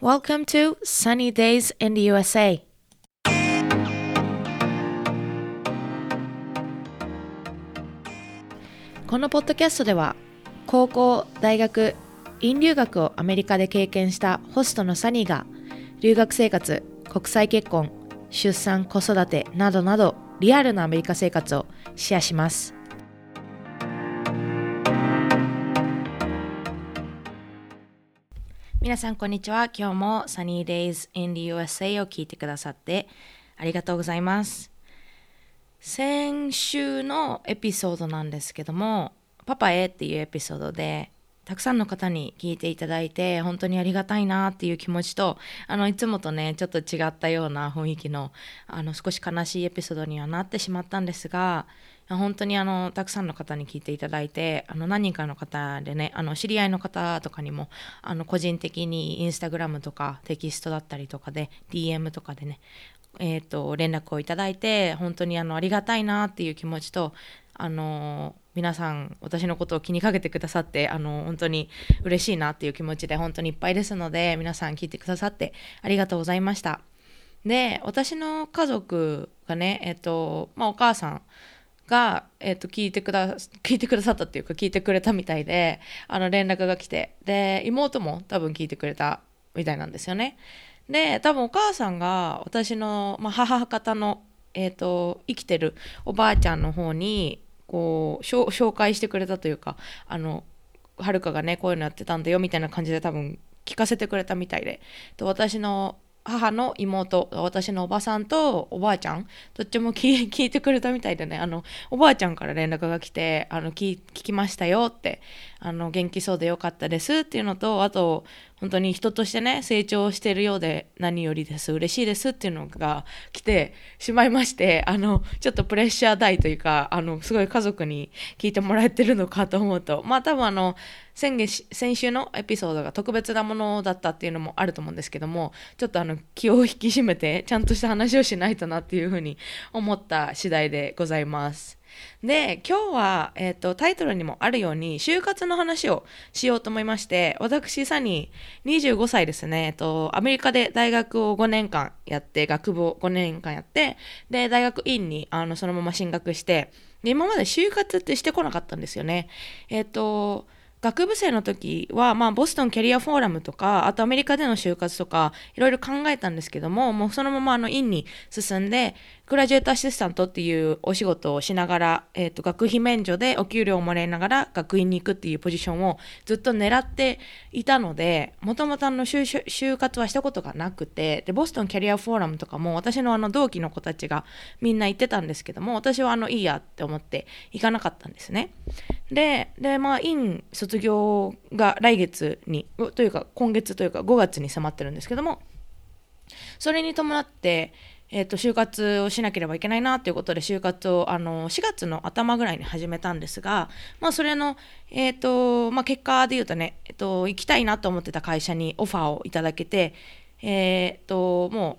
Welcome to Sunny Days in the USA. このポッドキャストでは高校、大学、院留学をアメリカで経験したホストのサニーが留学生活、国際結婚、出産、子育てなどなどリアルなアメリカ生活をシェアします。皆さんこんにちは。今日も Sunny Days in the USA を聞いてくださってありがとうございます。先週のエピソードなんですけども、パパへっていうエピソードで、たくさんの方に聞いていただいて、本当にありがたいなっていう気持ちと、あの、いつもとね、ちょっと違ったような雰囲気の、あの、少し悲しいエピソードにはなってしまったんですが、本当にあの、たくさんの方に聞いていただいて、あの、何人かの方でね、あの、知り合いの方とかにも、あの、個人的にインスタグラムとかテキストだったりとかで、DM とかでね、えー、と連絡をいただいて本当にあのありがたいなっていう気持ちとあの皆さん私のことを気にかけてくださってあの本当に嬉しいなっていう気持ちで本当にいっぱいですので皆さん聞いてくださってありがとうございました。で私の家族がねえっ、とまあお母さんが、えー、と聞いてくだ聞いてくださったっていうか聞いてくれたみたいであの連絡が来て。で妹も多分聞いてくれたみたいなんですよね。で多分お母さんが私の、まあ、母方の、えーと、生きてるおばあちゃんの方にこう紹介してくれたというかあのはるかがねこういうのやってたんだよみたいな感じで多分聞かせてくれたみたいで。と私の母の妹私のおばさんとおばあちゃんどっちも 聞いてくれたみたいでねあのおばあちゃんから連絡が来てあの聞きましたよってあの元気そうでよかったですっていうのとあと本当に人としてね成長してるようで何よりです嬉しいですっていうのが来てしまいまして あのちょっとプレッシャー大というか あのすごい家族に聞いてもらえてるのかと思うとまあ多分あの先月先週のエピソードが特別なものだったっていうのもあると思うんですけどもちょっとあの気を引き締めてちゃんとした話をしないとなっていうふうに思った次第でございます。で今日は、えーと、タイトルにもあるように就活の話をしようと思いまして私サニー25歳ですね、えーと、アメリカで大学を5年間やって学部を5年間やってで大学院にあのそのまま進学してで今まで就活ってしてこなかったんですよね。えっ、ー、と学部生の時は、まあ、ボストンキャリアフォーラムとか、あとアメリカでの就活とか、いろいろ考えたんですけども、もうそのままあの院に進んで、グラジュエートアシスタントっていうお仕事をしながら、え、ー、と、学費免除でお給料をもらいながら学院に行くっていうポジションをずっと狙っていたので、もともと就、就活はしたことがなくて、で、ボストンキャリアフォーラムとかも、私のあの同期の子たちがみんな行ってたんですけども、私はあの、いいやって思って行かなかったんですね。で、で、まあ、院卒業が来月に、というか、今月というか5月に迫ってるんですけども、それに伴って、えーと、就活をしなければいけないなということで就活をあの4月の頭ぐらいに始めたんですが、まあ、それの、えーとまあ、結果で言うとね、えーと、行きたいなと思ってた会社にオファーをいただけて、えー、とも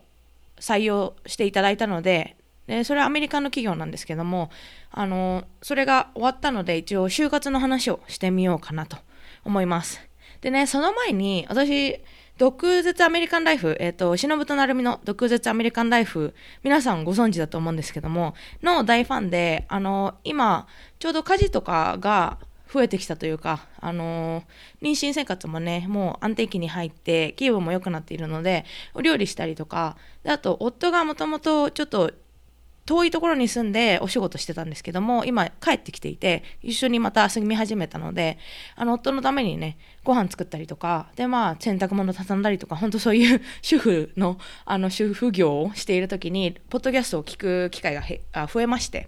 う採用していただいたのででそれはアメリカの企業なんですけどもあのそれが終わったので一応就活の話をしてみようかなと思います。でねその前に私毒舌アメリカンライフ、えっ、ー、と、忍と成美の毒舌アメリカンライフ、皆さんご存知だと思うんですけども、の大ファンで、あの、今、ちょうど家事とかが増えてきたというか、あの妊娠生活もね、もう安定期に入って、気分も良くなっているので、お料理したりとか、であと、夫がもともとちょっと遠いところに住んでお仕事してたんですけども今帰ってきていて一緒にまた住み始めたのであの夫のためにねご飯作ったりとかでまあ洗濯物畳んだりとか本当そういう 主婦のあの主婦業をしている時にポッドキャストを聞く機会がへあ増えまして。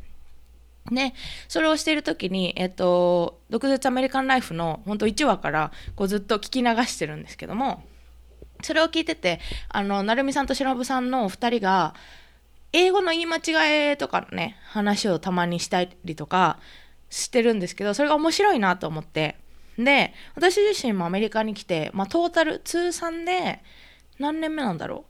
ね、それをしている時に、えっと、毒舌アメリカンライフの本当1話からこうずっと聞き流してるんですけどもそれを聞いててあの成美さんと忍さんのお二人が英語の言い間違えとかのね、話をたまにしたりとかしてるんですけど、それが面白いなと思って。で、私自身もアメリカに来て、まあ、トータル通算で何年目なんだろ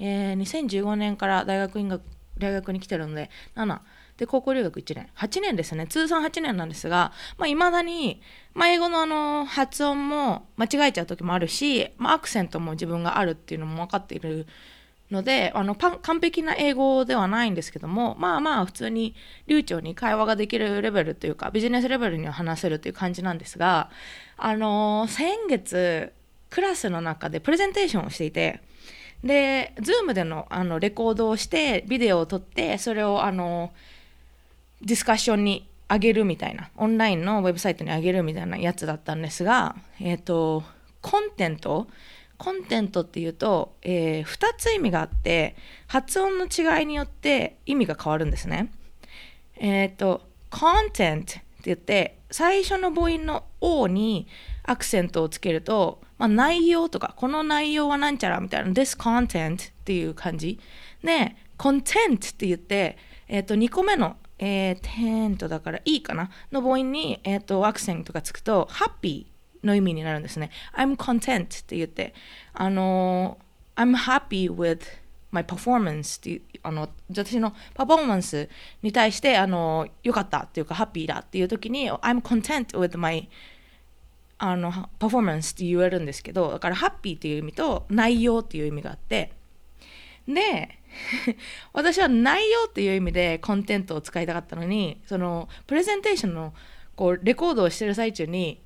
う。えー、2015年から大学院学大学に来てるので、7、で高校留学1年8年ですね通算8年なんですがいまあ、未だに、まあ、英語のあの発音も間違えちゃう時もあるし、まあ、アクセントも自分があるっていうのも分かっているのであの完璧な英語ではないんですけどもまあまあ普通に流暢に会話ができるレベルというかビジネスレベルには話せるという感じなんですがあの先月クラスの中でプレゼンテーションをしていてで Zoom でのあのレコードをしてビデオを撮ってそれをあのディスカッションに上げるみたいなオンラインのウェブサイトに上げるみたいなやつだったんですがえっ、ー、とコンテンツコンテンツっていうと、えー、2つ意味があって発音の違いによって意味が変わるんですね。えっ、ー、とコンテンツって言って最初の母音の「O」にアクセントをつけると、まあ、内容とかこの内容はなんちゃらみたいな This content っていう感じで content って言って、えー、と2個目のえー、テントだからいいかなの母音に、えーと、アクセントがつくと happy の意味になるんですね。I'm content って言って、あの、I'm happy with my performance ってあの私のパフォーマンスに対してあの良かったっていうかハッピーだっていう時に I'm content with my あのパフォーマンスって言えるんですけどだからハッピーっていう意味と内容っていう意味があってで 私は内容っていう意味でコンテンツを使いたかったのにそのプレゼンテーションのこうレコードをしてる最中に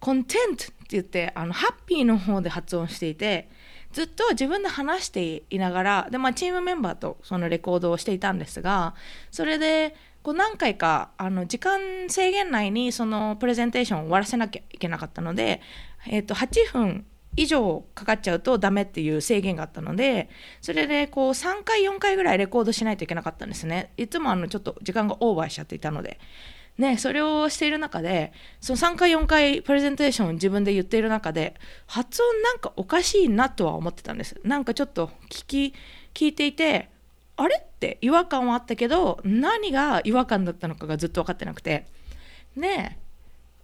コンテンツって言ってあのハッピーの方で発音していてずっと自分で話していながらで、まあ、チームメンバーとそのレコードをしていたんですがそれでこう何回かあの時間制限内にそのプレゼンテーションを終わらせなきゃいけなかったので、えー、と8分以上かかっちゃうとダメっていう制限があったのでそれでこう3回4回ぐらいレコードしないといけなかったんですね。いつもあのちょっと時間がオーバーしちゃっていたので。ね、それをしている中でその3回4回プレゼンテーションを自分で言っている中で発音なんかおかしいなとは思ってたんです。なんかちょっと聞き聞いていてあれって違和感はあったけど何が違和感だったのかがずっと分かってなくて。ね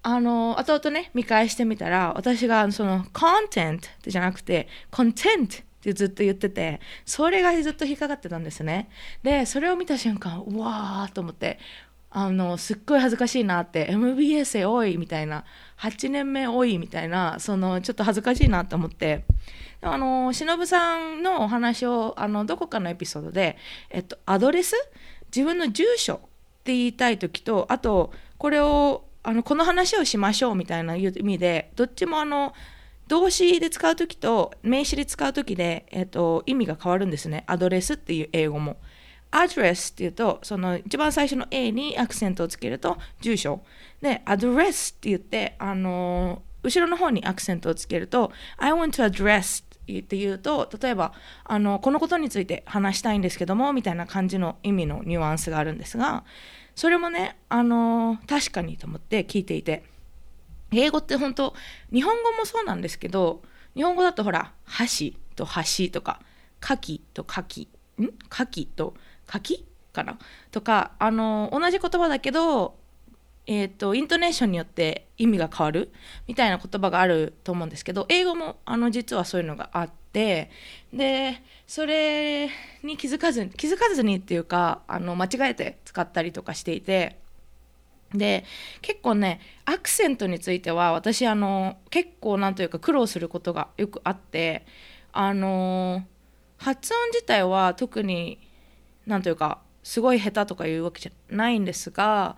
あの後々ね見返してみたら私がそのコンテンツじゃなくてコンテンツってずっと言っててそれがずっと引っかかってたんですね。でそれを見た瞬間うわーと思ってあのすっごい恥ずかしいなって MBS 多いみたいな8年目多いみたいなそのちょっと恥ずかしいなと思ってあの忍さんのお話をあのどこかのエピソードで、えっと、アドレス？自分の住所って言いたい時とあとこれをあのこの話をしましょうみたいな意味でどっちもあの動詞で使う時と名詞で使う時で、えっと、意味が変わるんですねアドレスっていう英語も。アドレスっていうと、その一番最初の A にアクセントをつけると住所。で、アドレスって言って、あの後ろの方にアクセントをつけると、I want to address って言うと、例えば、あの、このことについて話したいんですけども、みたいな感じの意味のニュアンスがあるんですが、それもね、あの確かにと思って聞いていて、英語って本当、日本語もそうなんですけど、日本語だとほら、箸と箸とか、牡蠣と牡蠣、ん？牡蠣と書きかな？とかあの同じ言葉だけどえーと、イントネーションによって意味が変わる？みたいな言葉があると思うんですけど英語もあの実はそういうのがあってでそれに気づかずに気づかずにっていうかあの間違えて使ったりとかしていてで結構ねアクセントについては私あの結構なんというか苦労することがよくあってあの発音自体は特に何というかすごい下手とかいうわけじゃないんですが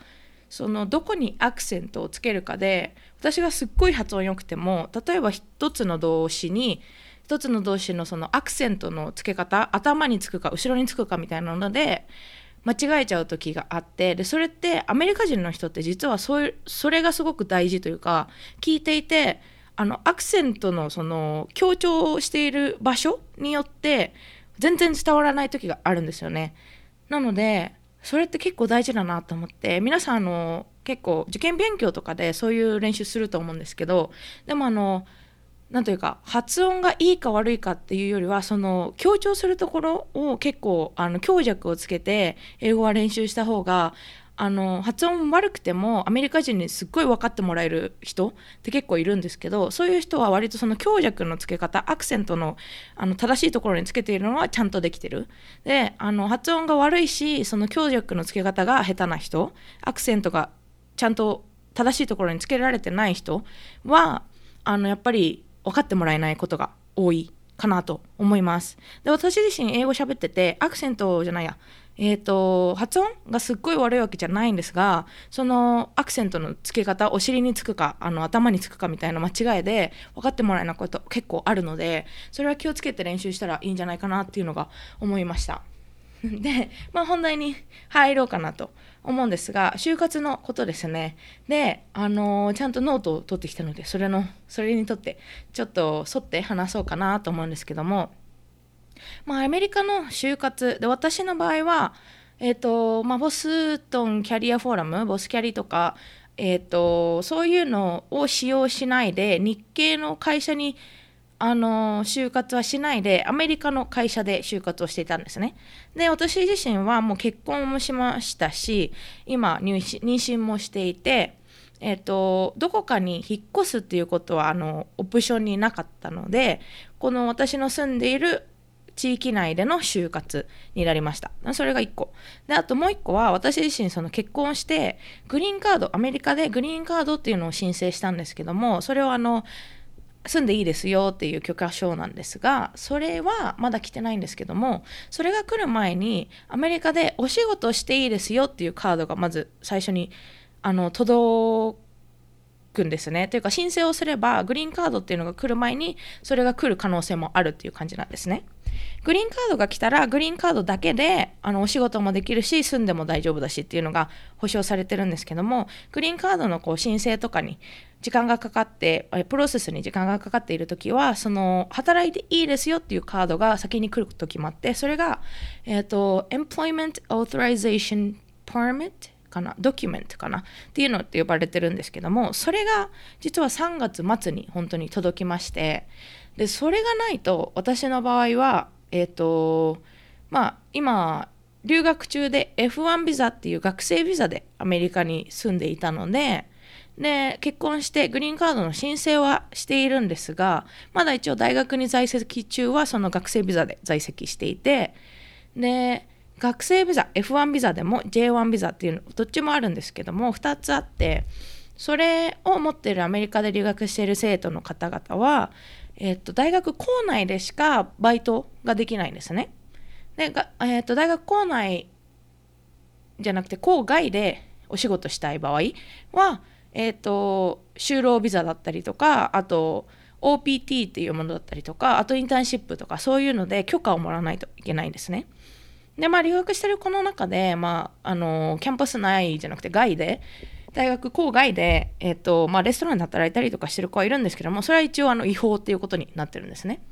そのどこにアクセントをつけるかで私がすっごい発音良くても例えば一つの動詞に一つの動詞のそのアクセントのつけ方頭につくか後ろにつくかみたいなので間違えちゃう時があってでそれってアメリカ人の人って実はそういうそれがすごく大事というか聞いていてあのアクセントのその強調している場所によって全然伝わらない時があるんですよね。なのでそれって結構大事だなと思って皆さんあの結構受験勉強とかでそういう練習すると思うんですけどでもあのなんというか発音がいいか悪いかっていうよりはその強調するところを結構あの強弱をつけて英語は練習した方があの発音悪くてもアメリカ人にすっごい分かってもらえる人って結構いるんですけどそういう人は割とその強弱のつけ方アクセントのあの正しいところにつけているのはちゃんとできてるであの発音が悪いしその強弱のつけ方が下手な人アクセントがちゃんと正しいところにつけられてない人はあのやっぱり分かってもらえないことが多いかなと思います。で私自身英語喋っててアクセントじゃないやえーと、発音がすっごい悪いわけじゃないんですがそのアクセントの付け方お尻につくかあの頭につくかみたいな間違いで分かってもらえないこと結構あるのでそれは気をつけて練習したらいいんじゃないかなっていうのが思いました。で、まあ、本題に入ろうかなと思うんですが就活のことですねで、あのー、ちゃんとノートを取ってきたのでそれのそれにとってちょっと沿って話そうかなと思うんですけどもまあ、アメリカの就活で私の場合は、えーとまあ、ボストンキャリアフォーラムボスキャリとか、えーと、そういうのを使用しないで日系の会社にあの就活はしないでアメリカの会社で就活をしていたんですね。で私自身はもう結婚もしましたし今妊娠もしていて。えーとどこかに引っ越すっていうことはあのオプションになかったのでこの私の住んでいる地域内での就活になりました。それが1個。で、あともう1個は私自身その結婚して、グリーンカード、アメリカでグリーンカードっていうのを申請したんですけども、それをあの、住んでいいですよっていう許可証なんですが、それはまだ来てないんですけども、それが来る前にアメリカでお仕事していいですよっていうカードがまず最初にあの届くんですね。というか申請をすればグリーンカードっていうのが来る前にそれが来る可能性もあるっていう感じなんですね。グリーンカードが来たらグリーンカードだけであのお仕事もできるし住んでも大丈夫だしっていうのが保証されてるんですけどもグリーンカードのこう申請とかに時間がかかってプロセスに時間がかかっている時はその働いていいですよっていうカードが先に来る時もあってそれが、えーと、Employment Authorization Permit かなドキュメントかなっていうのって呼ばれてるんですけどもそれが実は3月末に本当に届きましてでそれがないと私の場合はえっ、ー、とまあ今留学中で F1 ビザっていう学生ビザでアメリカに住んでいたのでで結婚してグリーンカードの申請はしているんですがまだ一応大学に在籍中はその学生ビザで在籍していてで学生ビザ F1 ビザでも J1 ビザっていうのどっちもあるんですけども2つあってそれを持っているアメリカで留学している生徒の方々はえっと、大学校内でしかバイトができないんですね。でが、えっと、大学校内じゃなくて校外でお仕事したい場合は、えっと、就労ビザだったりとかあと OPT っていうものだったりとかあとインターンシップとかそういうので許可をもらわないといけないんですね。でまあ留学してる子の中で、まあ、あのキャンパス内じゃなくて外で大学郊外で、えーとまあ、レストランで働いたりとかしてる子はいるんですけどもそれは一応あの違法っていうことになってるんですね。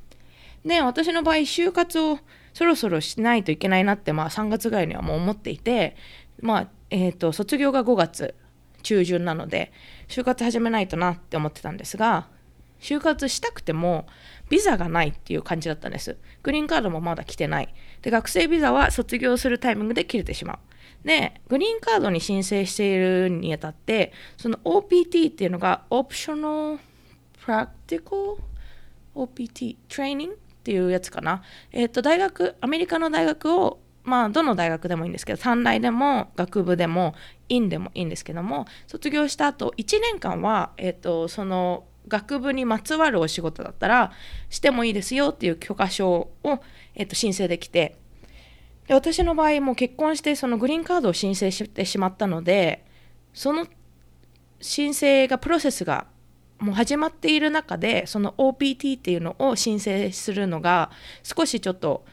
で私の場合就活をそろそろしないといけないなって、まあ、3月ぐらいにはもう思っていて、まあえーと、卒業が5月中旬なので就活始めないとなって思ってたんですが就活したくてもビザがないっていう感じだったんです。グリーンカードもまだ来てない。で、学生ビザは卒業するタイミングで切れてしまう。で、グリーンカードに申請しているにあたって、その OPT っていうのが、オプショナルプラクティカル OPT、トレーニングっていうやつかな。えっ、ー、と、大学、アメリカの大学を、まあ、どの大学でもいいんですけど、短大でも、学部でも、院でもいいんですけども、卒業した後、1年間は、えっ、ー、と、その、学部にまつわるお仕事だったらしてもいいですよっていう許可証を、えっと、申請できて。で私の場合も結婚してそのグリーンカードを申請してしまったのでその申請がプロセスがもう始まっている中でその OPT っていうのを申請するのが少しちょっと,、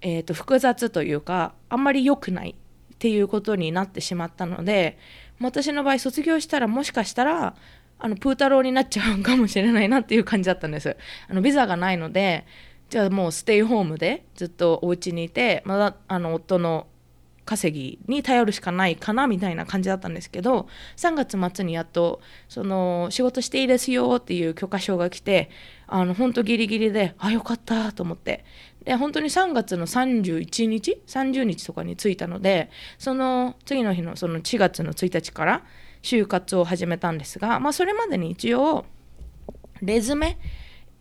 えー、と複雑というかあんまり良くないっていうことになってしまったので私の場合卒業したらもしかしたらあのプータローになっちゃうかもしれないなっていう感じだったんです。あのビザがないのでじゃあもうステイホームでずっとお家にいてまだあの夫の稼ぎに頼るしかないかなみたいな感じだったんですけど3月末にやっとその仕事していいですよっていう許可証が来てあの本当ギリギリであよかったと思って。で本当に3月の31日30日とかに着いたのでその次の日のその4月の1日から就活を始めたんですが、まあ、それまでに一応レズメ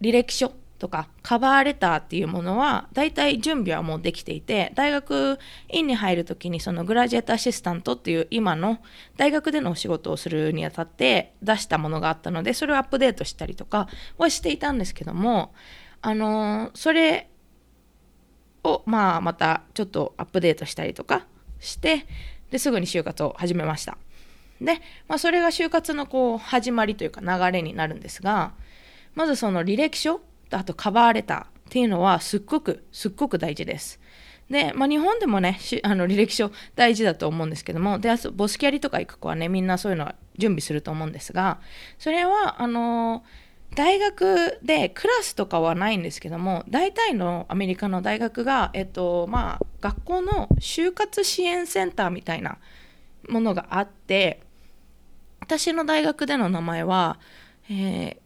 履歴書とかカバーレターっていうものは大体準備はもうできていて大学院に入る時にそのグラジエットアシスタントっていう今の大学でのお仕事をするにあたって出したものがあったのでそれをアップデートしたりとかはしていたんですけどもあのそれをまあまたちょっとアップデートしたりとかしてですぐに就活を始めました。で、まあ、それが就活のこう始まりというか流れになるんですがまずその履歴書とあとカバーレターっていうのはすっごくすっごく大事です。で、まあ、日本でもね あの履歴書大事だと思うんですけどもであボスキャリとか行く子はねみんなそういうのは準備すると思うんですがそれはあの大学でクラスとかはないんですけども大体のアメリカの大学が、えっとまあ、学校の就活支援センターみたいなものがあって私の大学での名前は、えー、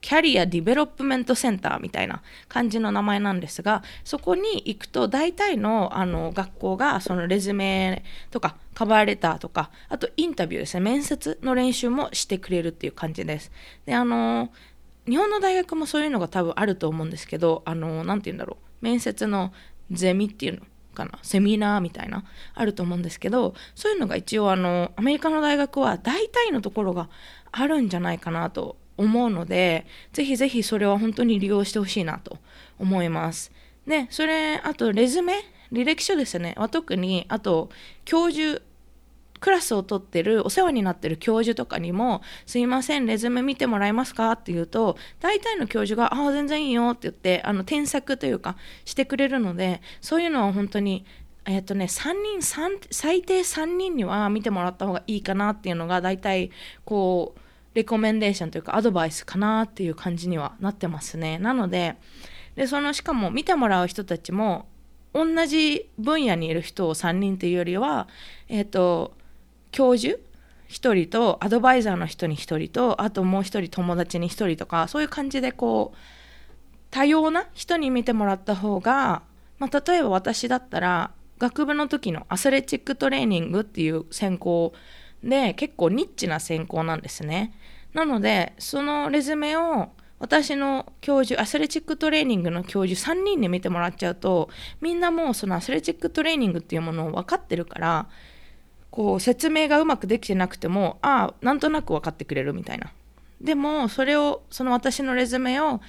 キャリアディベロップメントセンターみたいな感じの名前なんですがそこに行くと大体のあの学校がそのレズメとかカバーレターとかあとインタビューですね。面接の練習もしてくれるっていう感じです。であの日本の大学もそういうのが多分あると思うんですけどあの何て言うんだろう。面接のゼミっていうの。かなセミナーみたいなあると思うんですけどそういうのが一応あのアメリカの大学は大体のところがあるんじゃないかなと思うので、ぜひぜひそれは本当に利用してほしいなと思います。で、それ、あとレズメ、履歴書ですね。は特に、あと、教授、クラスを取ってるお世話になってる教授とかにも「すいませんレズメ見てもらえますか?」って言うと大体の教授が「ああ全然いいよ」って言ってあの添削というかしてくれるのでそういうのは本当にえっ、とね3人3最低3人には見てもらった方がいいかなっていうのが大体こうレコメンデーションというかアドバイスかなっていう感じにはなってますね。なので、でそのしかも見てもらう人たちも同じ分野にいる人を3人というよりは、えっ、と、教授？1人とアドバイザーの人に1人とあともう1人友達に1人とかそういう感じでこう多様な人に見てもらった方が、まあ、例えば私だったら学部の時の athletic training っていう専攻で結構ニッチな専攻なんですね。なのでそのレズメを私の教授 athletic training の教授3人で見てもらっちゃうとみんなもうその athletic training っていうものを分かってるからこう説明がうまくできてなくてもああなんとなく分かってくれるみたいなでもそれをその私のレズメを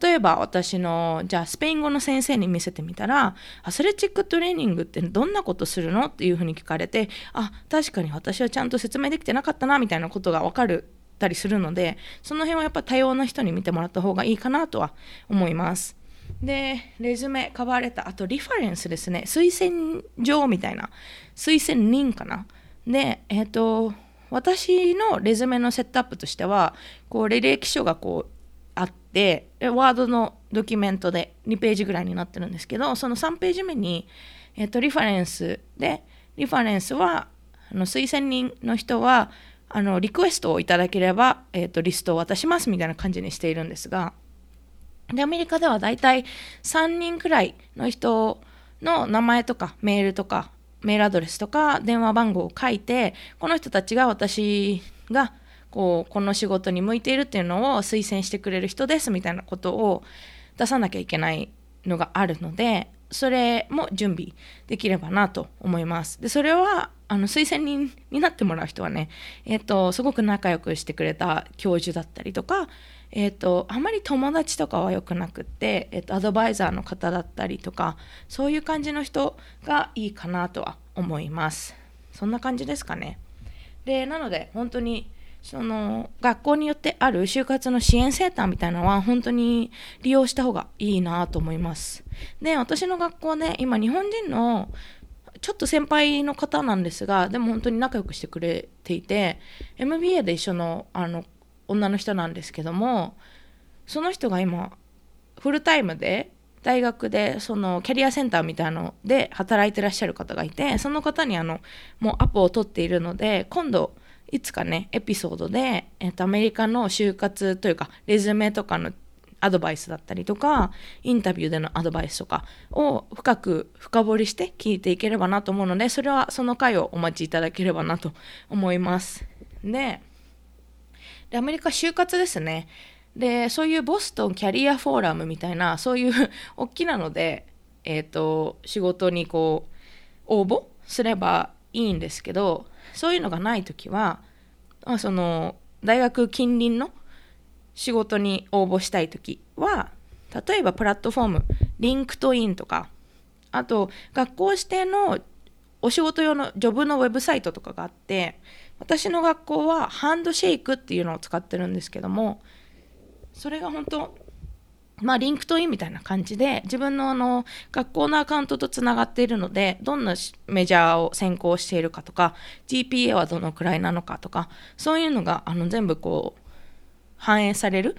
例えば私のじゃあスペイン語の先生に見せてみたらアスレチックトレーニングってどんなことするのっていうふうに聞かれてあ確かに私はちゃんと説明できてなかったなみたいなことが分かるたりするのでその辺はやっぱ多様な人に見てもらった方がいいかなとは思います。でレジュメカバーレターあとリファレンスですね。推薦状みたいな。推薦人かな。でえっ、ー、と私のレズメのセットアップとしてはこう履歴書がこうあってワードのドキュメントで2ページぐらいになってるんですけどその3ページ目に、えーと、リファレンスでリファレンスはあの推薦人の人はあのリクエストをいただければ、えーと、リストを渡しますみたいな感じにしているんですがでアメリカではだいたい3人くらいの人の名前とかメールとかメールアドレスとか電話番号を書いてこの人たちが私がこうこの仕事に向いているっていうのを推薦してくれる人ですみたいなことを出さなきゃいけないのがあるのでそれも準備できればなと思います。でそれはあの推薦人になってもらう人はね、えーと、すごく仲良くしてくれた教授だったりとか、えーと、あまり友達とかは良くなくって、えーとアドバイザーの方だったりとかそういう感じの人がいいかなとは思います。そんな感じですかね。でなので本当にその学校によってある就活の支援センターみたいなのは本当に利用した方がいいなと思います。で、私の学校ね、今日本人のちょっと先輩の方なんですが、でも本当に仲良くしてくれていて、MBA で一緒のあの女の人なんですけども、その人が今、フルタイムで大学でそのキャリアセンターみたいなので働いてらっしゃる方がいてその方にあのもうアポを取っているので今度いつかねエピソードで、えー、とアメリカの就活というかレズメとかのアドバイスだったりとかインタビューでのアドバイスとかを深く深掘りして聞いていければなと思うのでそれはその回をお待ちいただければなと思います。でアメリカ就活ですね。でそういうボストンキャリアフォーラムみたいなそういう 大きなので、えーと、仕事にこう応募すればいいんですけどそういうのがない時は、まあ、その大学近隣の仕事に応募したい時は例えばプラットフォーム LinkedIn とかあと学校指定のお仕事用の job のウェブサイトとかがあって私の学校は Handshake っていうのを使ってるんですけどもそれが本当まあ、 LinkedIn みたいな感じで自分のあの学校のアカウントとつながっているのでどんな major を専攻しているかとか GPA はどのくらいなのかとかそういうのがあの全部こう反映される。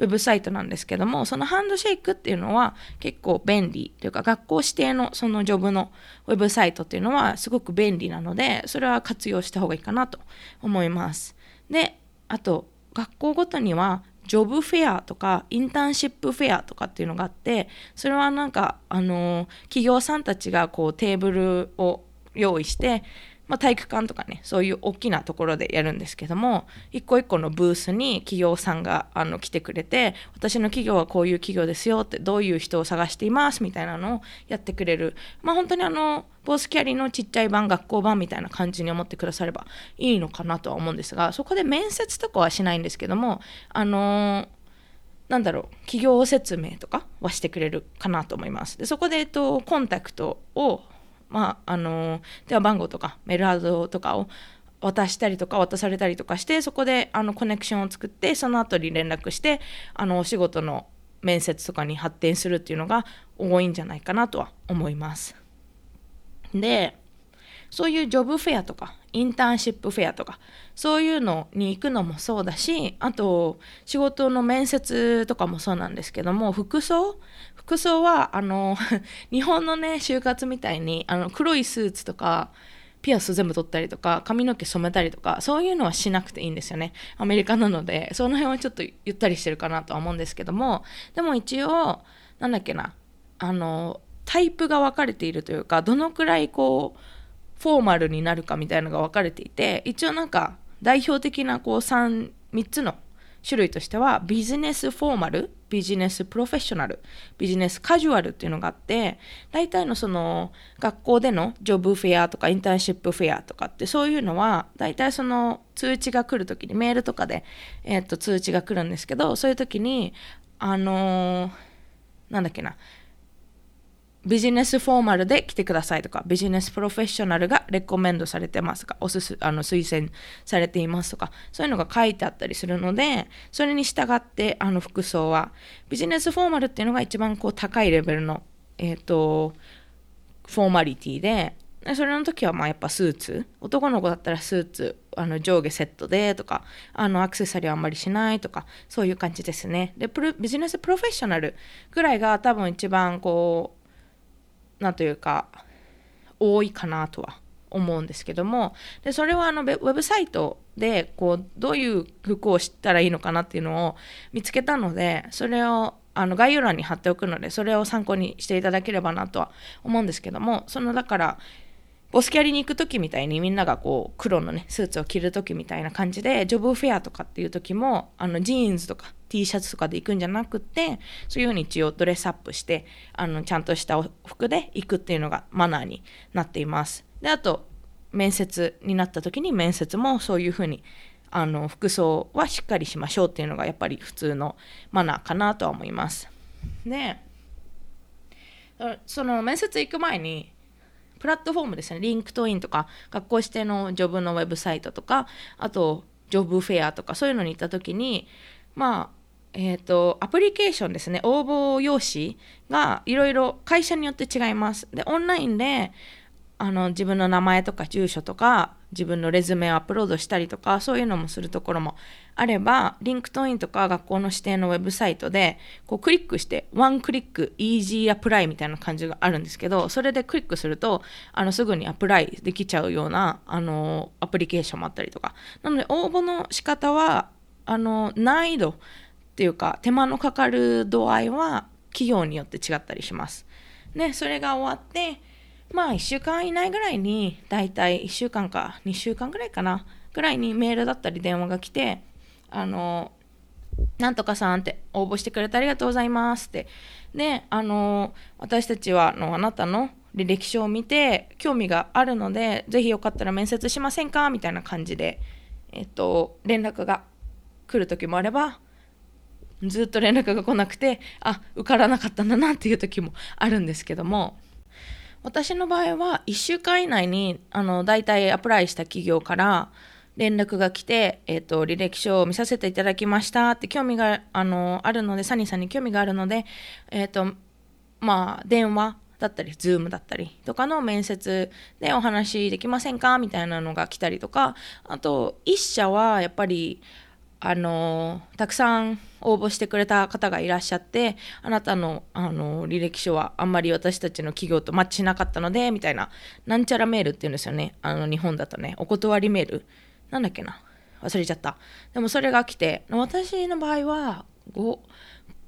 ウェブサイトなんですけどもその Handshake っていうのは結構便利というか学校指定のその job のウェブサイトっていうのはすごく便利なのでそれは活用した方がいいかなと思います。であと学校ごとにはジョブフェアとかインターンシップフェアとかっていうのがあってそれはなんかあの企業さんたちがこうテーブルを用意してまあ、体育館とかねそういう大きなところでやるんですけども一個一個のブースに企業さんがあの来てくれて私の企業はこういう企業ですよってどういう人を探していますみたいなのをやってくれるまあ本当にあのボースキャリーのちっちゃい版学校版みたいな感じに思ってくださればいいのかなとは思うんですがそこで面接とかはしないんですけどもあのーなんだろう企業説明とかはしてくれるかなと思います。でそこで、えっと、コンタクトをまあ、あの電話番号とかメールアドとかを渡したりとか渡されたりとかしてそこであのコネクションを作ってその後に連絡してあのお仕事の面接とかに発展するっていうのが多いんじゃないかなとは思います。でそういうジョブフェアとかインターンシップフェアとかそういうのに行くのもそうだしあと仕事の面接とかもそうなんですけども服装服装はあの 日本のね就活みたいにあの黒いスーツとかピアス全部取ったりとか髪の毛染めたりとかそういうのはしなくていいんですよね。アメリカなのでその辺はちょっとゆったりしてるかなとは思うんですけどもでも一応なんだっけなあのタイプが分かれているというかどのくらいこうフォーマルになるかみたいなのが分かれていて一応なんか代表的なこう 3, 3つの種類としてはビジネスフォーマルビジネスプロフェッショナルビジネスカジュアルっていうのがあって大体のその学校でのジョブフェアとかインターンシップフェアとかってそういうのは大体その通知が来る時にメールとかで、えー、と通知が来るんですけどそういう時にあのー、なんだっけなビジネスフォーマルで来てくださいとか、ビジネスプロフェッショナルがレコメンドされてますとか、おすすあの推薦されていますとか、そういうのが書いてあったりするので、それに従ってあの服装は、ビジネスフォーマルっていうのが一番こう高いレベルの、えっ、ー、と、フォーマリティで、それの時はまあやっぱスーツ。男の子だったらスーツあの上下セットでとかあのアクセサリーあんまりしないとかそういう感じですね。でビジネスプロフェッショナルぐらいが多分一番こうなんというか多いかなとは思うんですけども。でそれはあのウェブサイトでこうどういう服を知ったらいいのかなっていうのを見つけたのでそれをあの概要欄に貼っておくのでそれを参考にしていただければなとは思うんですけども。そのだからボスキャリに行く時みたいにみんながこう黒のねスーツを着る時みたいな感じで job fair とかっていう時もあのジーンズとか T シャツとかで行くんじゃなくてそういうふうに一応ドレスアップしてあのちゃんとした服で行くっていうのがマナーになっています。であと面接になった時に面接もそういうふうにあの服装はしっかりしましょうっていうのがやっぱり普通のマナーかなとは思います。でその面接行く前にプラットフォームですね、 LinkedIn とか、学校指定の job のウェブサイトとか、あと、 job fair とか、そういうのに行った時に、まあ、えっ、ー、と、アプリケーションですね、応募用紙がいろいろ会社によって違います。で、オンラインで、あの自分の名前とか住所とか自分のレズメをアップロードしたりとかそういうのもするところもあれば LinkedIn とか学校の指定のウェブサイトでこうクリックして one click easy apply みたいな感じがあるんですけどそれでクリックするとあのすぐに apply できちゃうようなあのアプリケーションもあったりとかなので応募の仕方はあの難易度っていうか手間のかかる度合いは企業によって違ったりします。でそれが終わってまあ1週間以内ぐらいにだいたい1週間か2週間ぐらいかなぐらいにメールだったり電話が来てあのなんとかさんって応募してくれてありがとうございますって。であの私たちはあのあなたの履歴書を見て興味があるのでぜひよかったら面接しませんか？みたいな感じで、えっと、連絡が来る時もあればずっと連絡が来なくてあ受からなかったんだなっていう時もあるんですけども。私の場合は1週間以内にあの大体アプライした企業から連絡が来て、えーと、履歴書を見させていただきましたって興味があのあるのでサニーさんに興味があるので、えーとまあ、電話だったり、ズームだったりとかの面接でお話できませんかみたいなのが来たりとか、あと、1社はやっぱり、あのたくさん応募してくれた方がいらっしゃってあなたのあの履歴書はあんまり私たちの企業とマッチしなかったのでみたいななんちゃらメールって言うんですよね。あの日本だとね。お断りメール。なんだっけな。忘れちゃった。でもそれが来て私の場合は 5,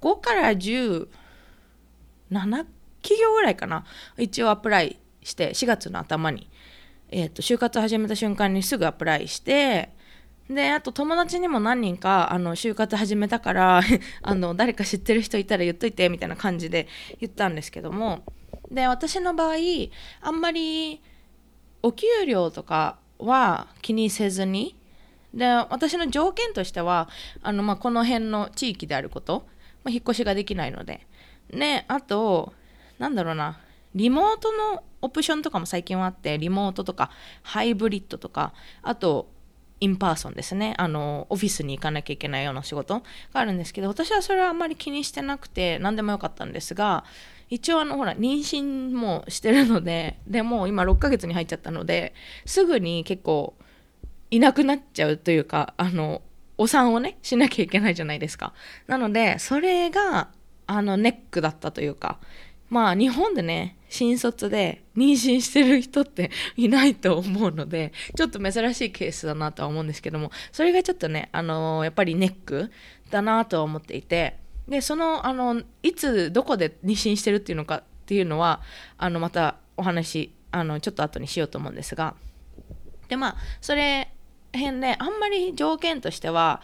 5から17企業ぐらいかな。一応アプライして4月の頭に、えーと、就活始めた瞬間にすぐアプライしてであと友達にも何人かあの就活始めたから あの誰か知ってる人いたら言っといてみたいな感じで言ったんですけども。で私の場合あんまりお給料とかは気にせずにで私の条件としてはあの、まあ、この辺の地域であること、まあ、引っ越しができないので。ねあとなんだろうなリモートのオプションとかも最近はあってリモートとかハイブリッドとかあと in person ですね。あのオフィスに行かなきゃいけないような仕事があるんですけど私はそれはあんまり気にしてなくて何でもよかったんですが一応あのほら妊娠もしてるのででも今6ヶ月に入っちゃったのですぐに結構いなくなっちゃうというかあのお産をねしなきゃいけないじゃないですか。なのでそれがあのネックだったというかまあ日本でね新卒で妊娠してる人っていないと思うのでちょっと珍しいケースだなとは思うんですけどもそれがちょっとねあのやっぱりネックだなとは思っていてでそのあのいつどこで妊娠してるっていうのかっていうのはあのまたお話あのちょっと後にしようと思うんですがでまあそれ辺であんまり条件としては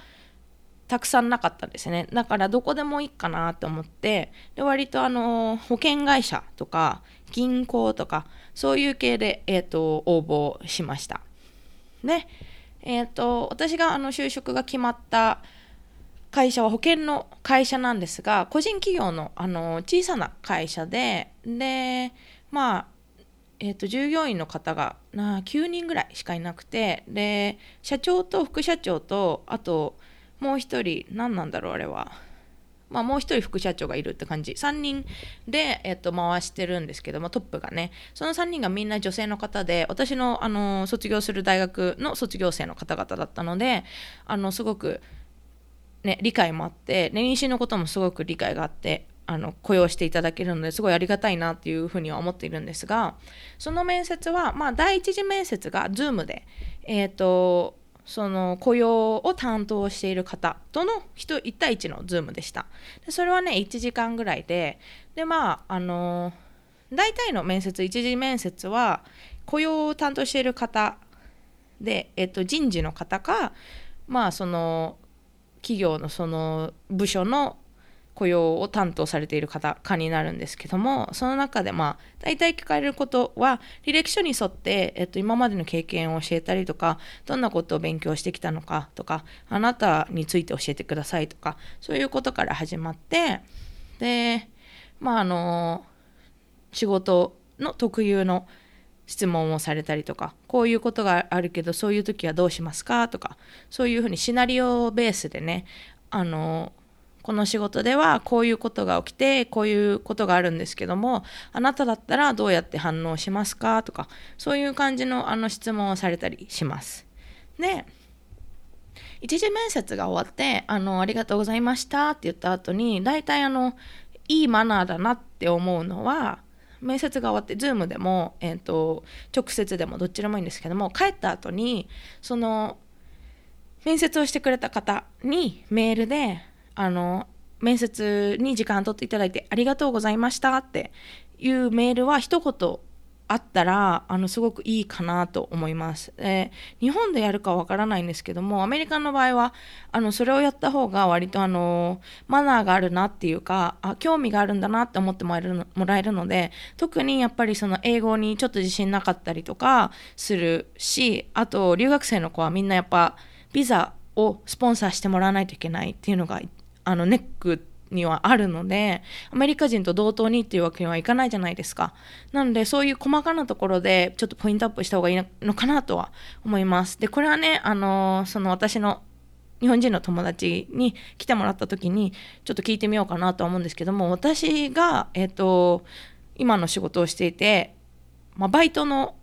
たくさんなかったんですね。だからどこでもいいかなと思ってで割とあの保険会社とか銀行とかそういう系で、えーと、応募しました。で、えーと、私があの就職が決まった会社は保険の会社なんですが個人企業のあの小さな会社ででまあえーと従業員の方がな9人ぐらいしかいなくてで社長と副社長とあともう一人何なんだろうあれは。まあ、もう一人副社長がいるって感じ。3人で、えっと、回してるんですけどもトップがね。その3人がみんな女性の方で私の、あの卒業する大学の卒業生の方々だったのであのすごく、ね、理解もあって妊娠のこともすごく理解があってあの雇用していただけるのですごいありがたいなっていうふうには思っているんですがその面接は、まあ、第一次面接が Zoom で、えーとその雇用を担当している方との1対1のズームでした。でそれはね、1時間ぐらいで、で、まあ、あの大体の面接、1次面接は、雇用を担当している方で、えっと、人事の方か、まあ、その、企業のその部署の雇用を担当されている方かになるんですけどもその中でまあ大体聞かれることは履歴書に沿って、えっと、今までの経験を教えたりとかどんなことを勉強してきたのかとかあなたについて教えてくださいとかそういうことから始まってでまああの仕事の特有の質問をされたりとかこういうことがあるけどそういう時はどうしますかとかそういうふうにシナリオベースでねあのこの仕事ではこういうことが起きてこういうことがあるんですけどもあなただったらどうやって反応しますかとかそういう感じのあの質問をされたりします。で一次面接が終わってあの「ありがとうございました」って言った後に大体あのいいマナーだなって思うのは面接が終わって Zoom でも、えーと直接でもどっちでもいいんですけども帰った後にその面接をしてくれた方にメールであの面接に時間取っていただいてありがとうございましたっていうメールは一言あったらあのすごくいいかなと思います。え日本でやるかわからないんですけどもアメリカの場合はあのそれをやった方が割とあのマナーがあるなっていうかあ興味があるんだなって思ってもらえるのもらえるので特にやっぱりその英語にちょっと自信なかったりとかするしあと留学生の子はみんなやっぱビザをスポンサーしてもらわないといけないっていうのがあのネックにはあるのでアメリカ人と同等にっていうわけにはいかないじゃないですか。なのでそういう細かなところでちょっとポイントアップした方がいいのかなとは思います。でこれはねあのその私の日本人の友達に来てもらった時にちょっと聞いてみようかなとは思うんですけども私が、えーと、今の仕事をしていて、まあ、バイトの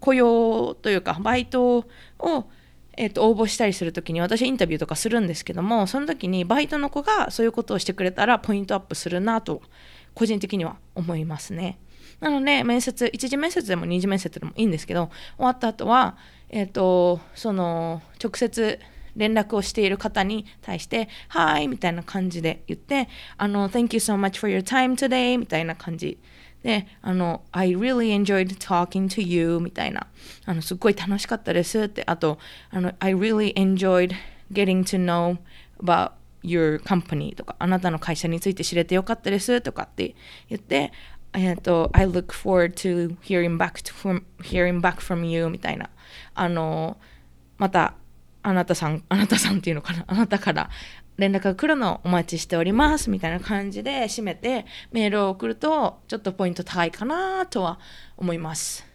雇用というかバイトをえーと、応募したりする時に私インタビューとかするんですけどもその時にバイトの子がそういうことをしてくれたらポイントアップするなと個人的には思いますね。なので面接一次面接でも二次面接でもいいんですけど終わった後は、えーと、その直接連絡をしている方に対して「はい」みたいな感じで言って「あの Thank you so much for your time today」みたいな感じで、あの、I really enjoyed talking to you みたいな、あの、すっごい楽しかったですって、あと、あの、I really enjoyed getting to know about your company とか、あなたの会社について知れてよかったですとかって言って、えっと、I look forward to hearing back, to, from, hearing back from you みたいな、あの、また、あなたさん、あなたさんっていうのかな、あなたから連絡が来るのをお待ちしておりますみたいな感じで締めてメールを送るとちょっとポイント高いかなとは思います。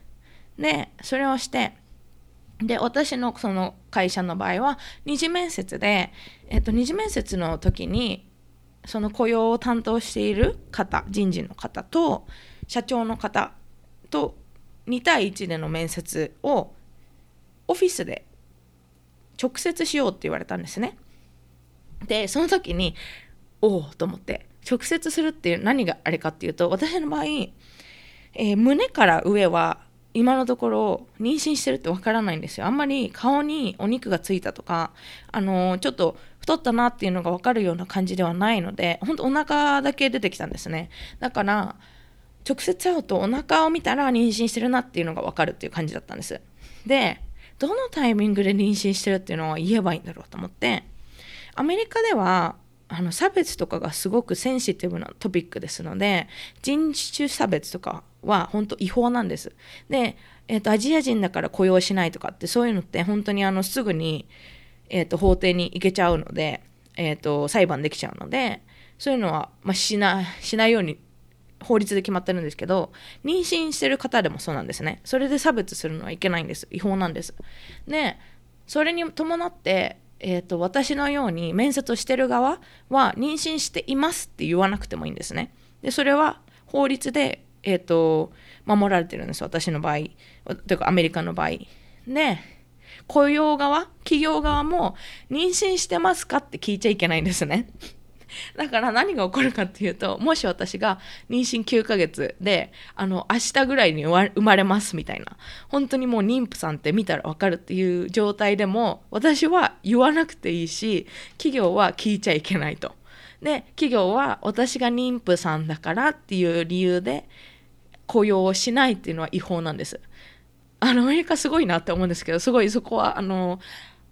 で、それをして、で、私のその会社の場合は二次面接で、えっと、二次面接の時にその雇用を担当している方、人事の方と社長の方と2対1での面接をオフィスで直接しようって言われたんですね。でその時におおと思って直接するっていう何があれかっていうと私の場合、えー、胸から上は今のところ妊娠してるってわからないんですよ。あんまり顔にお肉がついたとかあのー、ちょっと太ったなっていうのが分かるような感じではないので本当お腹だけ出てきたんですね。だから直接会うとお腹を見たら妊娠してるなっていうのが分かるっていう感じだったんです。でどのタイミングで妊娠してるっていうのを言えばいいんだろうと思ってアメリカではあの差別とかがすごくセンシティブなトピックですので人種差別とかは本当違法なんです。で、えーと、アジア人だから雇用しないとかってそういうのって本当にあのすぐに、えーと、法廷に行けちゃうので、えーと、裁判できちゃうのでそういうのは、まあ、しなしないように法律で決まってるんですけど妊娠してる方でもそうなんですね。それで差別するのはいけないんです。違法なんです。でそれに伴ってえーと、私のように面接をしてる側は妊娠していますって言わなくてもいいんですね。でそれは法律で、えーと、守られてるんです私の場合というかアメリカの場合。で雇用側企業側も妊娠してますかって聞いちゃいけないんですね。だから何が起こるかっていうともし私が妊娠9ヶ月であの明日ぐらいに生まれますみたいな本当にもう妊婦さんって見たら分かるっていう状態でも私は言わなくていいし企業は聞いちゃいけないと。で企業は私が妊婦さんだからっていう理由で雇用をしないっていうのは違法なんです。あのアメリカすごいなって思うんですけどすごいそこはあの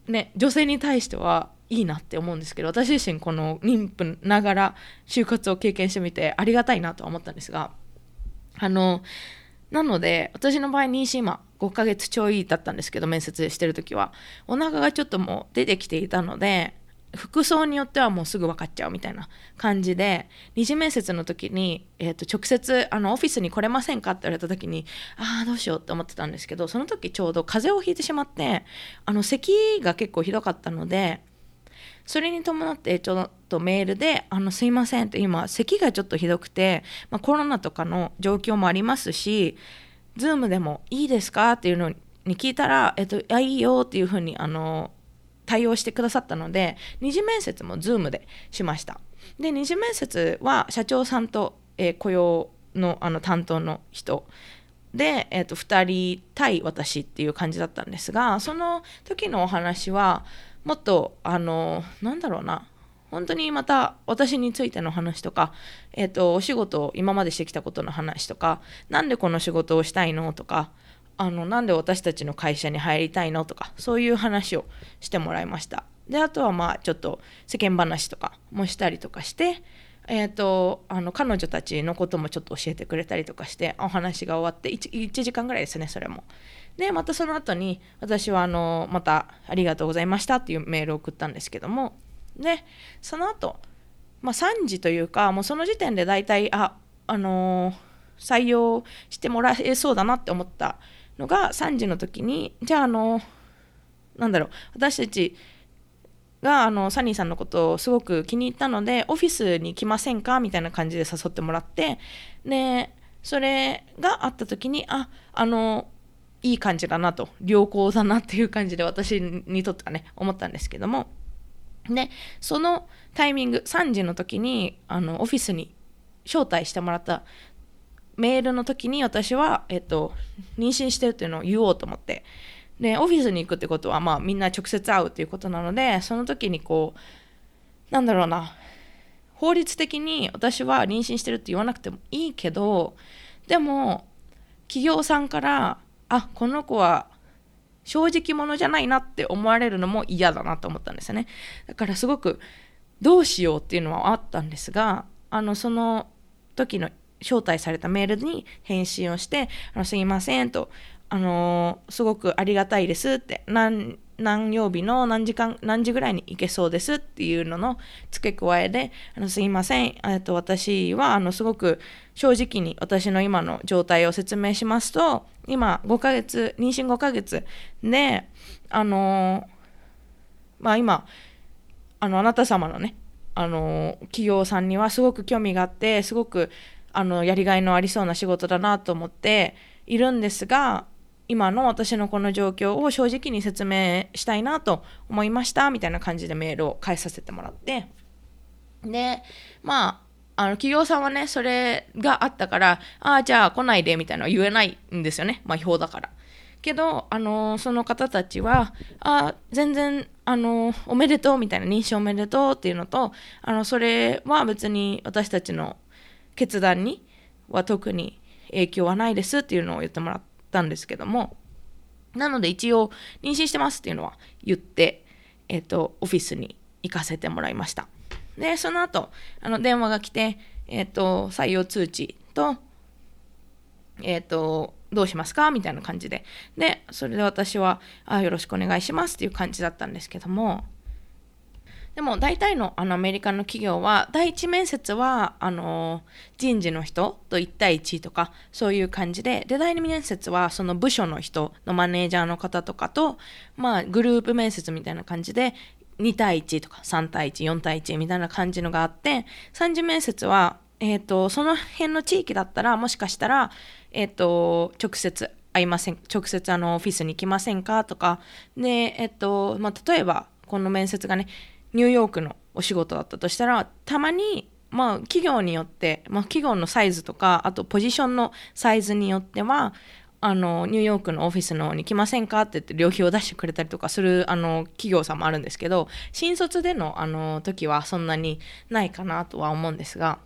ね女性に対してはいいなって思うんですけど私自身この妊婦ながら就活を経験してみてありがたいなとは思ったんですがあのなので私の場合妊娠今5ヶ月ちょいだったんですけど面接してる時はお腹がちょっともう出てきていたので服装によってはもうすぐ分かっちゃうみたいな感じで二次面接の時に、えー、と直接あのオフィスに来れませんかって言われた時にああどうしようって思ってたんですけどその時ちょうど風邪をひいてしまってあの咳が結構ひどかったのでそれに伴ってちょっとメールで「あのすいません」って今咳がちょっとひどくて、まあ、コロナとかの状況もありますし Zoom でもいいですかっていうのに聞いたら「えっと、あいいよ」っていうふうにあの対応してくださったので二次面接も Zoom でしました。で二次面接は社長さんと、えー、雇用のあの担当の人で、えー、と2人対私っていう感じだったんですがその時のお話はもっとあのなんだろうな本当にまた私についての話とか、えっ、と、お仕事を今までしてきたことの話とか、なんでこの仕事をしたいのとか、あの、なんで私たちの会社に入りたいのとか、そういう話をしてもらいました。で、あとはまあ、ちょっと世間話とかもしたりとかして、えーと、あの彼女たちのこともちょっと教えてくれたりとかしてお話が終わって 1, 1時間ぐらいですねそれも。でまたその後に私はあのまた「ありがとうございました」っていうメールを送ったんですけどもでその後、まあ3時というかもうその時点で大体ああの、採用してもらえそうだなって思ったのが3時の時にじゃああの、なんだろう私たちがあのサニーさんのことをすごく気に入ったのでオフィスに来ませんか？みたいな感じで誘ってもらってでそれがあった時にああのいい感じだなと良好だなっていう感じで私にとってはね思ったんですけども。でそのタイミング3時の時にあのオフィスに招待してもらったメールの時に私は、えっと、妊娠してるっていうのを言おうと思って。で、オフィスに行くってことは、まあ、みんな直接会うっていうことなので、その時にこう、なんだろうな、法律的に私は妊娠してるって言わなくてもいいけど、でも、企業さんから、あ、この子は正直者じゃないなって思われるのも嫌だなと思ったんですよね。だからすごく、どうしようっていうのはあったんですが、あの、その時の招待されたメールに返信をして、あのすいませんと、あの、すごくありがたいですって何何曜日の何時間何時ぐらいに行けそうですっていうのの付け加えであのすいません。えっと私はあのすごく正直に私の今の状態を説明しますと今5ヶ月妊娠5ヶ月であの、まあ今あのあなた様のねあの、企業さんにはすごく興味があってすごくあのやりがいのありそうな仕事だなと思っているんですが今の私のこの状況を正直に説明したいなと思いましたみたいな感じでメールを返させてもらって。でまああの企業さんはねそれがあったからああじゃあ来ないでみたいなのは言えないんですよね。まあ表だから。けど、あのその方たちはあ全然、あのおめでとうみたいな認証おめでとうっていうのとあのそれは別に私たちの決断には特に影響はないですっていうのを言ってもらったんですけども、なので一応妊娠してますっていうのは言って、えっ、ー、と、オフィスに行かせてもらいました。で、その後、あの、電話が来て、えっ、ー、と、採用通知と、えっ、ー、と、どうしますか？みたいな感じで。で、それで私は、あ、よろしくお願いしますっていう感じだったんですけども、でも大体のあのアメリカの企業は第一面接はあの人事の人と1対1とかそういう感じでで第二面接はその部署の人のマネージャーの方とかと、まあ、グループ面接みたいな感じで2対1とか3対14対1みたいな感じのがあって3次面接は、えーと、その辺の地域だったらもしかしたら、えーと、直接会いません直接あのオフィスに来ませんかとかで、え、ー、とまあ、例えばこの面接がねニューヨークのお仕事だったとしたらたまにまあ企業によって、まあ、企業のサイズとかあとポジションのサイズによってはあのニューヨークのオフィスの方に来ませんか？って言って旅費を出してくれたりとかするあの企業さんもあるんですけど新卒でのあの時はそんなにないかなとは思うんですが。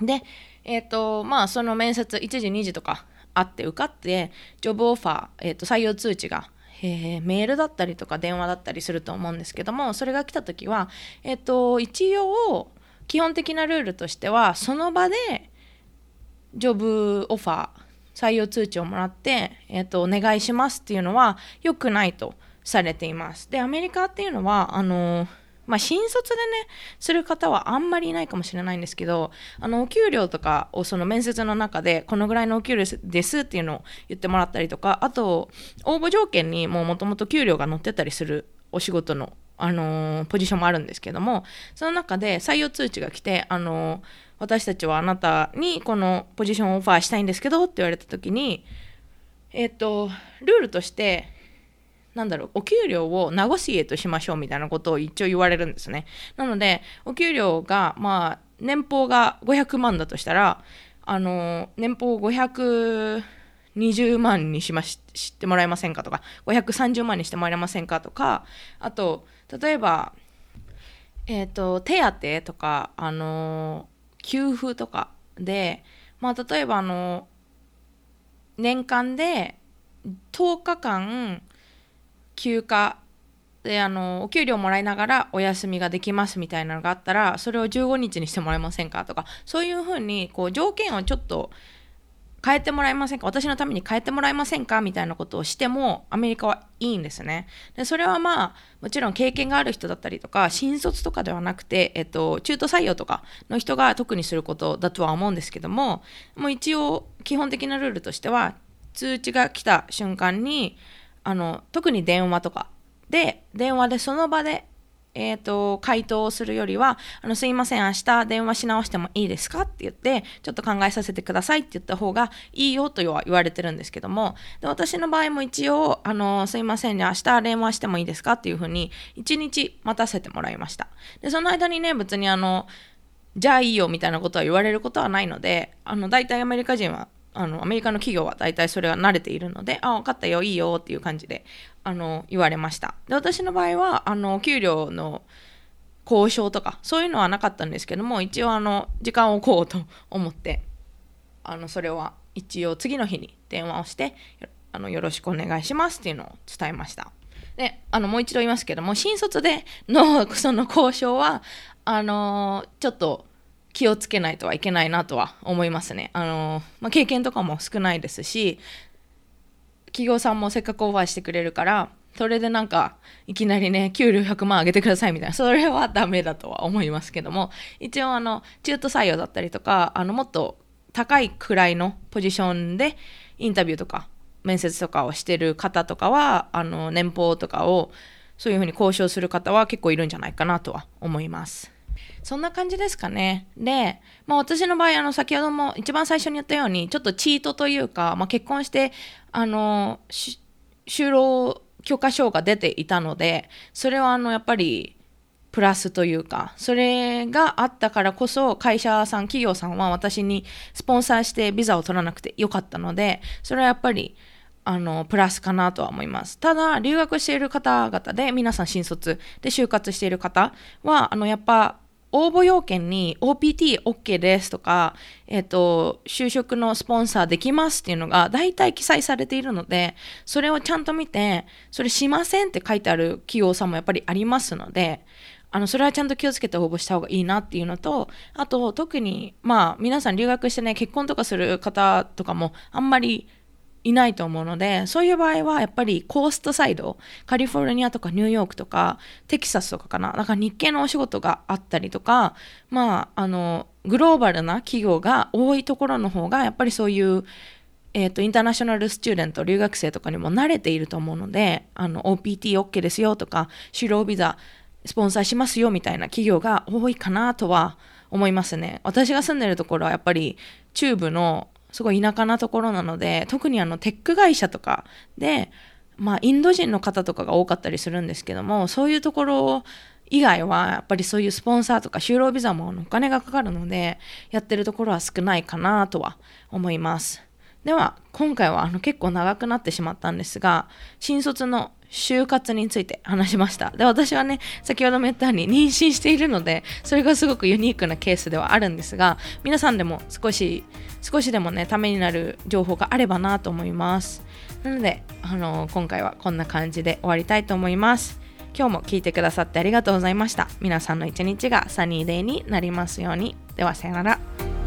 でえっ、ー、とまあその面接1時2時とかあって受かってジョブオファー、えー、と採用通知がえー、メールだったりとか電話だったりすると思うんですけどもそれが来た時は、えーと、一応基本的なルールとしてはその場でジョブオファー採用通知をもらって、えーと、お願いしますっていうのは良くないとされています。でアメリカっていうのはあのーまあ、新卒でね、する方はあんまりいないかもしれないんですけど、あの、お給料とかをその面接の中で、このぐらいのお給料ですっていうのを言ってもらったりとか、あと、応募条件にもうもともと給料が載ってたりするお仕事の、あのー、ポジションもあるんですけども、その中で採用通知が来て、あのー、私たちはあなたにこのポジションをオファーしたいんですけどって言われた時に、えっ、と、ルールとして、なんだろう、お給料を名護市へとしましょうみたいなことを一応言われるんですね。なので、お給料が、まあ、年俸が500万だとしたら、あの、年俸520万にしまし、してもらえませんかとか、530万にしてもらえませんかとか、あと、例えば、えーと、手当とか、あの給付とかで、まあ、例えばあの年間で10日間休暇であのお給料もらいながらお休みができますみたいなのがあったらそれを15日にしてもらえませんか？とかそういうふうにこう条件をちょっと変えてもらえませんか？私のために変えてもらえませんか？みたいなことをしてもアメリカはいいんですね。でそれはまあもちろん経験がある人だったりとか新卒とかではなくて、えっと、中途採用とかの人が特にすることだとは思うんですけどももう一応基本的なルールとしては通知が来た瞬間にあの特に電話とかで電話でその場でえーと、回答をするよりはあの「すいません明日電話し直してもいいですか?」って言ってちょっと考えさせてくださいって言った方がいいよとは言われてるんですけどもで私の場合も一応あの「すいませんね明日電話してもいいですか?」っていうふうに1日待たせてもらいましたでその間にね別にあのじゃあいいよみたいなことは言われることはないのであの大体アメリカ人はあのアメリカの企業は大体それは慣れているので、あ、分かったよ、いいよっていう感じであの言われました。で、私の場合は、あの給料の交渉とか、そういうのはなかったんですけども、一応あの時間を置こうと思って、あのそれは一応次の日に電話をしてあの、よろしくお願いしますっていうのを伝えました。で、あのもう一度言いますけども、新卒でのその交渉は、あのちょっと気をつけないとはいけないなとは思いますね。あのまあ、経験とかも少ないですし企業さんもせっかくオファーしてくれるからそれでなんかいきなりね給料100万上げてくださいみたいなそれはダメだとは思いますけども一応あの中途採用だったりとかあのもっと高いくらいのポジションでインタビューとか面接とかをしてる方とかはあの年俸とかをそういうふうに交渉する方は結構いるんじゃないかなとは思います。そんな感じですかね。で、まあ、私の場合、あの、先ほども一番最初に言ったように、ちょっとチートというか、まあ、結婚して、あの、就労許可証が出ていたので、それはあの、やっぱり、プラスというか、それがあったからこそ、会社さん、企業さんは私にスポンサーしてビザを取らなくてよかったので、それはやっぱり、あの、プラスかなとは思います。ただ、留学している方々で、皆さん新卒で就活している方は、あの、やっぱ、応募要件に OPTOK ですとか、えっ、ー、と、就職のスポンサーできますっていうのが大体記載されているので、それをちゃんと見て、それしませんって書いてある企業さんもやっぱりありますので、あの、それはちゃんと気をつけて応募した方がいいなっていうのと、あと、特に、まあ、皆さん留学してね、結婚とかする方とかもあんまりいないと思うので、そういう場合はやっぱりコーストサイド、カリフォルニアとかニューヨークとかテキサスとかかな、なんか日系のお仕事があったりとか、まあ、あの、グローバルな企業が多いところの方が、やっぱりそういう、えっ、ー、と、インターナショナルスチューデント、留学生とかにも慣れていると思うので、あの、OPTOK ですよとか、就労ビザ、スポンサーしますよみたいな企業が多いかなとは思いますね。私が住んでるところはやっぱり中部のすごい田舎なところなので特にあのテック会社とかで、まあ、インド人の方とかが多かったりするんですけどもそういうところ以外はやっぱりそういうスポンサーとか就労ビザもお金がかかるのでやってるところは少ないかなとは思います。では今回はあの結構長くなってしまったんですが新卒の就活について話しました。で私はね先ほども言ったように妊娠しているのでそれがすごくユニークなケースではあるんですが皆さんでも少し少しでもねためになる情報があればなと思います。なのであの今回はこんな感じで終わりたいと思います。今日も聞いてくださってありがとうございました。皆さんの一日がサニーデイになりますように。ではさよなら。